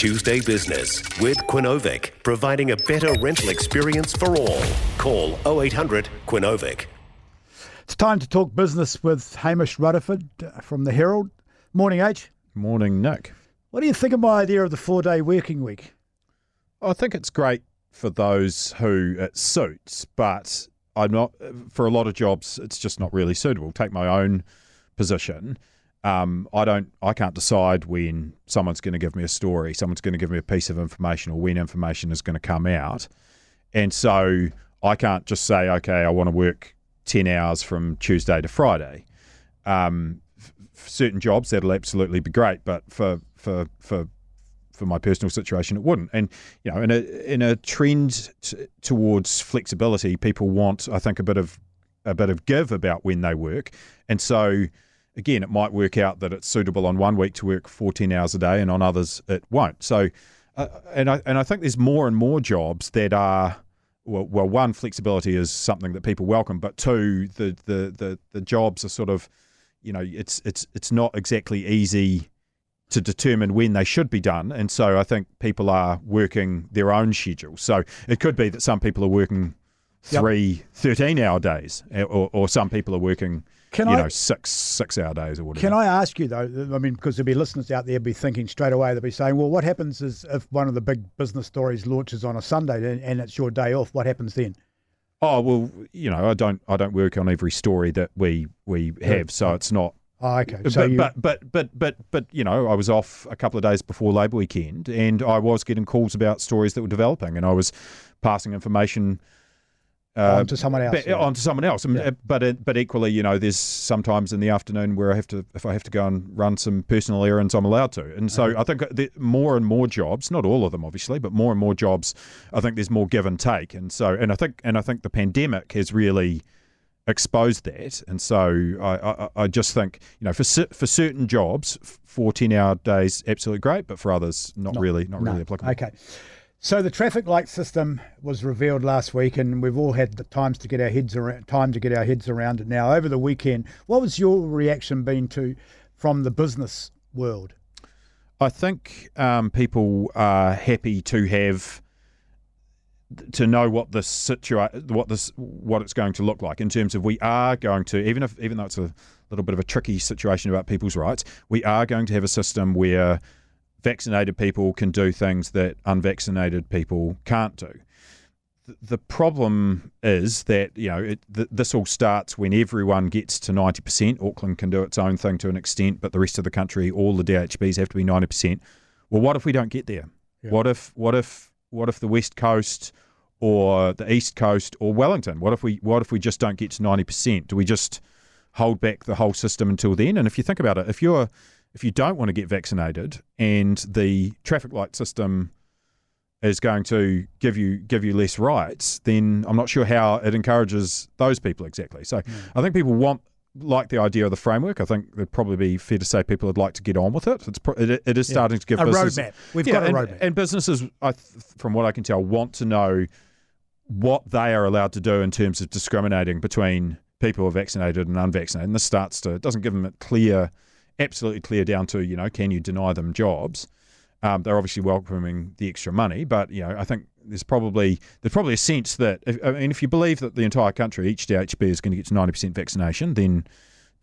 Tuesday Business with Quinovic, providing a better rental experience for all. Call 0800 Quinovic. It's time to talk business with Hamish Rutherford from the Herald. Morning, H. Morning, Nick. What do you think of my idea of the four day working week? I think it's great for those who it suits, but I'm not for a lot of jobs. It's just not really suitable. Take my own position. Um, I don't. I can't decide when someone's going to give me a story, someone's going to give me a piece of information, or when information is going to come out, and so I can't just say, okay, I want to work ten hours from Tuesday to Friday. Um, f- certain jobs that'll absolutely be great, but for for for for my personal situation, it wouldn't. And you know, in a in a trend t- towards flexibility, people want, I think, a bit of a bit of give about when they work, and so again, it might work out that it's suitable on one week to work 14 hours a day, and on others it won't. So, uh, and I and I think there's more and more jobs that are. Well, well, one, flexibility is something that people welcome, but two, the, the, the, the jobs are sort of, you know, it's it's it's not exactly easy to determine when they should be done. And so I think people are working their own schedule. So it could be that some people are working three 13 hour days, eh, or, or some people are working, Can you I- know, six six hour days or whatever. Can I ask you though? I mean, because there'll be listeners out there be thinking straight away. They'll be saying, "Well, what happens is if one of the big business stories launches on a Sunday and, and it's your day off? What happens then?" Oh well, you know, I don't I don't work on every story that we we have, so it's not. Oh, okay. So but, you, but but but but but you know, I was off a couple of days before Labour weekend, and I was getting calls about stories that were developing, and I was passing information. Uh, on to someone else. But, yeah. on to someone else. Yeah. Uh, but it, but equally, you know, there's sometimes in the afternoon where I have to, if I have to go and run some personal errands, I'm allowed to. And so uh-huh. I think more and more jobs, not all of them obviously, but more and more jobs, I think there's more give and take. And so, and I think, and I think the pandemic has really exposed that. And so I, I, I just think, you know, for for certain jobs, 14 hour days, absolutely great, but for others, not, really, not No. really applicable. Okay. So the traffic light system was revealed last week, and we've all had the times to get our heads around time to get our heads around it. Now, over the weekend, what was your reaction been to from the business world? I think um, people are happy to have to know what the situa- what this what it's going to look like in terms of we are going to even if even though it's a little bit of a tricky situation about people's rights, we are going to have a system where vaccinated people can do things that unvaccinated people can't do. The- The problem is that you know it, th- this all starts when everyone gets to ninety percent. Auckland can do its own thing to an extent, but the rest of the country, all the DHBs have to be ninety percent. Well, what if we don't get there? Yeah. What if what if what if the West Coast or the East Coast or Wellington? What if we what if we just don't get to ninety percent? Do we just hold back the whole system until then? And if you think about it, if you're if you don't want to get vaccinated and the traffic light system is going to give you give you less rights, then I'm not sure how it encourages those people exactly. So hmm. I think people want like the idea of the framework. I think it'd probably be fair to say people would like to get on with it. It's pro- it, it is Yeah. starting to give us A business- roadmap. We've Yeah, got a and, roadmap. and businesses, I, th- from what I can tell, want to know what they are allowed to do in terms of discriminating between people who are vaccinated and unvaccinated. And this starts to it doesn't give them a clear, absolutely clear down to you know can you deny them jobs? Um, they're obviously welcoming the extra money, but you know I think there's probably there's probably a sense that if, I mean if you believe that the entire country each DHB is going to get to ninety percent vaccination, then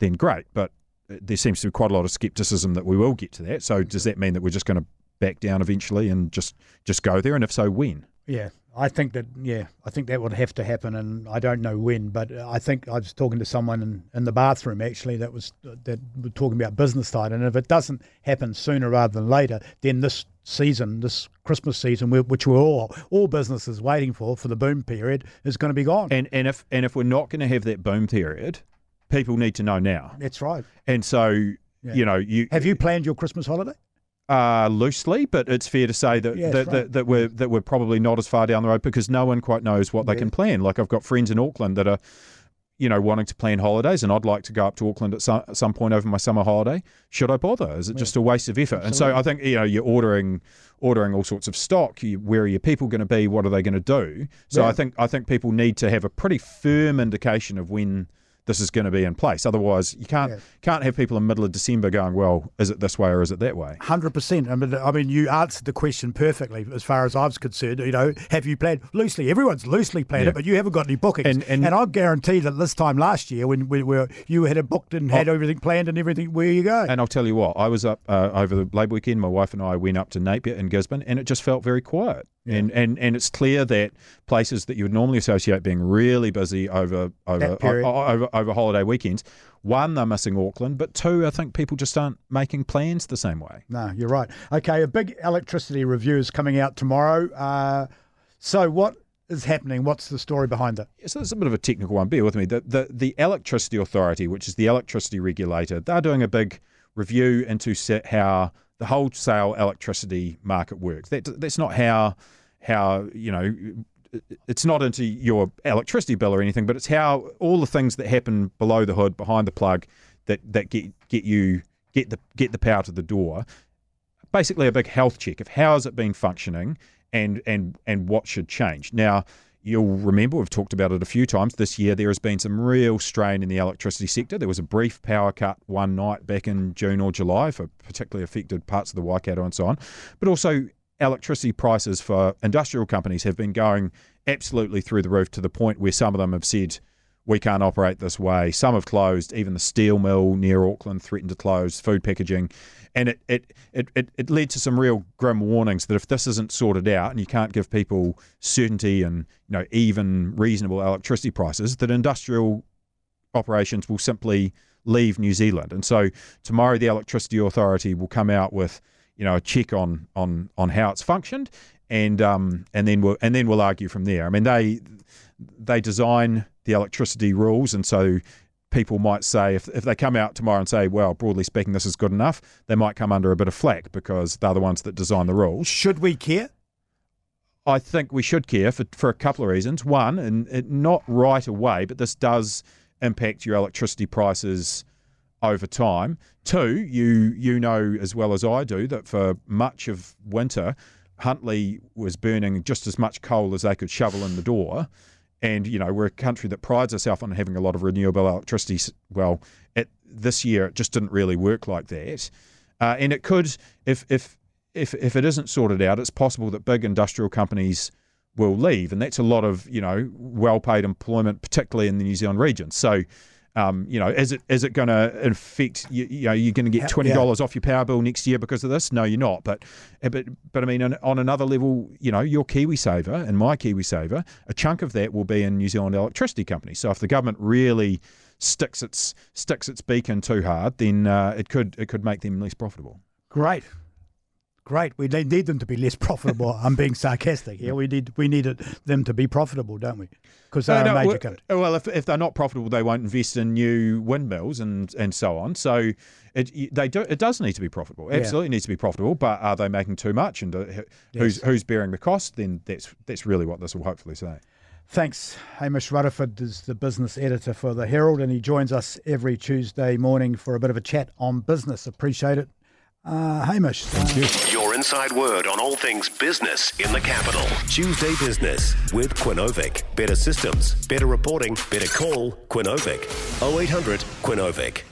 then great. But there seems to be quite a lot of scepticism that we will get to that. So does that mean that we're just going to back down eventually and just just go there? And if so, when? Yeah, I think that. Yeah, I think that would have to happen, and I don't know when. But I think I was talking to someone in, in the bathroom actually that was that were talking about business side, and if it doesn't happen sooner rather than later, then this season, this Christmas season, which we're all all businesses waiting for for the boom period, is going to be gone. And and if and if we're not going to have that boom period, people need to know now. That's right. And so Yeah. you know you Have you planned your Christmas holiday? Uh, loosely, but it's fair to say that Yeah, that, that's that, that we're that we're probably not as far down the road because no one quite knows what they Yeah. can plan. Like I've got friends in Auckland that are, you know, wanting to plan holidays, and I'd like to go up to Auckland at some, at some point over my summer holiday. Should I bother? Is it just a waste of effort? And so I think you know you're ordering ordering all sorts of stock. You, where are your people going to be? What are they going to do? So. I think I think people need to have a pretty firm indication of when this is going to be in place. Otherwise, you can't Yeah. can't have people in the middle of December going, well, is it this way or is it that way? Hundred percent. I mean, I mean, you answered the question perfectly as far as I was concerned. You know, have you planned loosely? Everyone's loosely planned Yeah. it, but you haven't got any bookings. And- and- I guarantee that this time last year, when we were, you had it booked and had everything planned and everything, where you go? And I'll tell you what, I was up uh, over the Labour weekend. My wife and I went up to Napier in Gisborne, and it just felt very quiet. And, and and it's clear that places that you would normally associate being really busy over over That o- o- over, over holiday weekends, one they're missing Auckland, but two I think people just aren't making plans the same way. No, you're right. Okay, a big electricity review is coming out tomorrow. Uh, so, what is happening? What's the story behind it? So it's a bit of a technical one. Bear with me. The, the the electricity authority, which is the electricity regulator, they're doing a big review into how the wholesale electricity market works. That that's not how how you know. It's not into your electricity bill or anything, but it's how all the things that happen below the hood, behind the plug, that, that get get you get the get the power to the door. Basically, a big health check of how has it been functioning and and and what should change. Now, You'll remember we've talked about it a few times this year. There has been some real strain in the electricity sector. There was a brief power cut one night back in June or July for particularly affected parts of the Waikato and so on. But also, electricity prices for industrial companies have been going absolutely through the roof to the point where some of them have said, we can't operate this way. Some have closed. Even the steel mill near Auckland threatened to close, food packaging. And it, it, it, it, it led to some real grim warnings that if this isn't sorted out and you can't give people certainty and you know even reasonable electricity prices, that industrial operations will simply leave New Zealand. And so tomorrow the Electricity Authority will come out with you know a check on on on how it's functioned and um and then we'll and then we'll argue from there. I mean they they design the electricity rules and so people might say if, if they come out tomorrow and say well broadly speaking this is good enough they might come under a bit of flack because they're the ones that design the rules Should we care? I think we should care for, for a couple of reasons. One, and it, not right away, but this does impact your electricity prices over time. Two, you you know as well as I do that for much of winter, Huntly was burning just as much coal as they could shovel in the door. And you know we're a country that prides itself on having a lot of renewable electricity. Well, it, this year it just didn't really work like that, uh, and it could if if if if it isn't sorted out, it's possible that big industrial companies will leave, and that's a lot of you know well-paid employment, particularly in the New Zealand region. So. Um, you know, is it is it going to affect you? You know, you're going to get twenty dollars off your power bill next year because of this? No, you're not. But uh, but but I mean, on, on another level, you know, your KiwiSaver and my KiwiSaver, a chunk of that will be in New Zealand electricity companies. So if the government really sticks its sticks its beak in too hard, then uh, it could it could make them less profitable. Great. Great. We need need them to be less profitable. I'm being sarcastic here. We need we need it, them to be profitable, don't we? Because they're No, a major well, country. Well, if, if they're not profitable, they won't invest in new windmills and, and so on. So it they do it does need to be profitable. Absolutely needs to be profitable. But are they making too much? And uh, who's Yes. who's bearing the cost? Then that's that's really what this will hopefully say. Thanks. Hamish Rutherford is the business editor for the Herald, and he joins us every Tuesday morning for a bit of a chat on business. Appreciate it. Uh, Hamish. Thank you. Inside word on all things business in the capital. Tuesday Business with Quinovic. Better systems, better reporting, better call. Quinovic. 0800 Quinovic.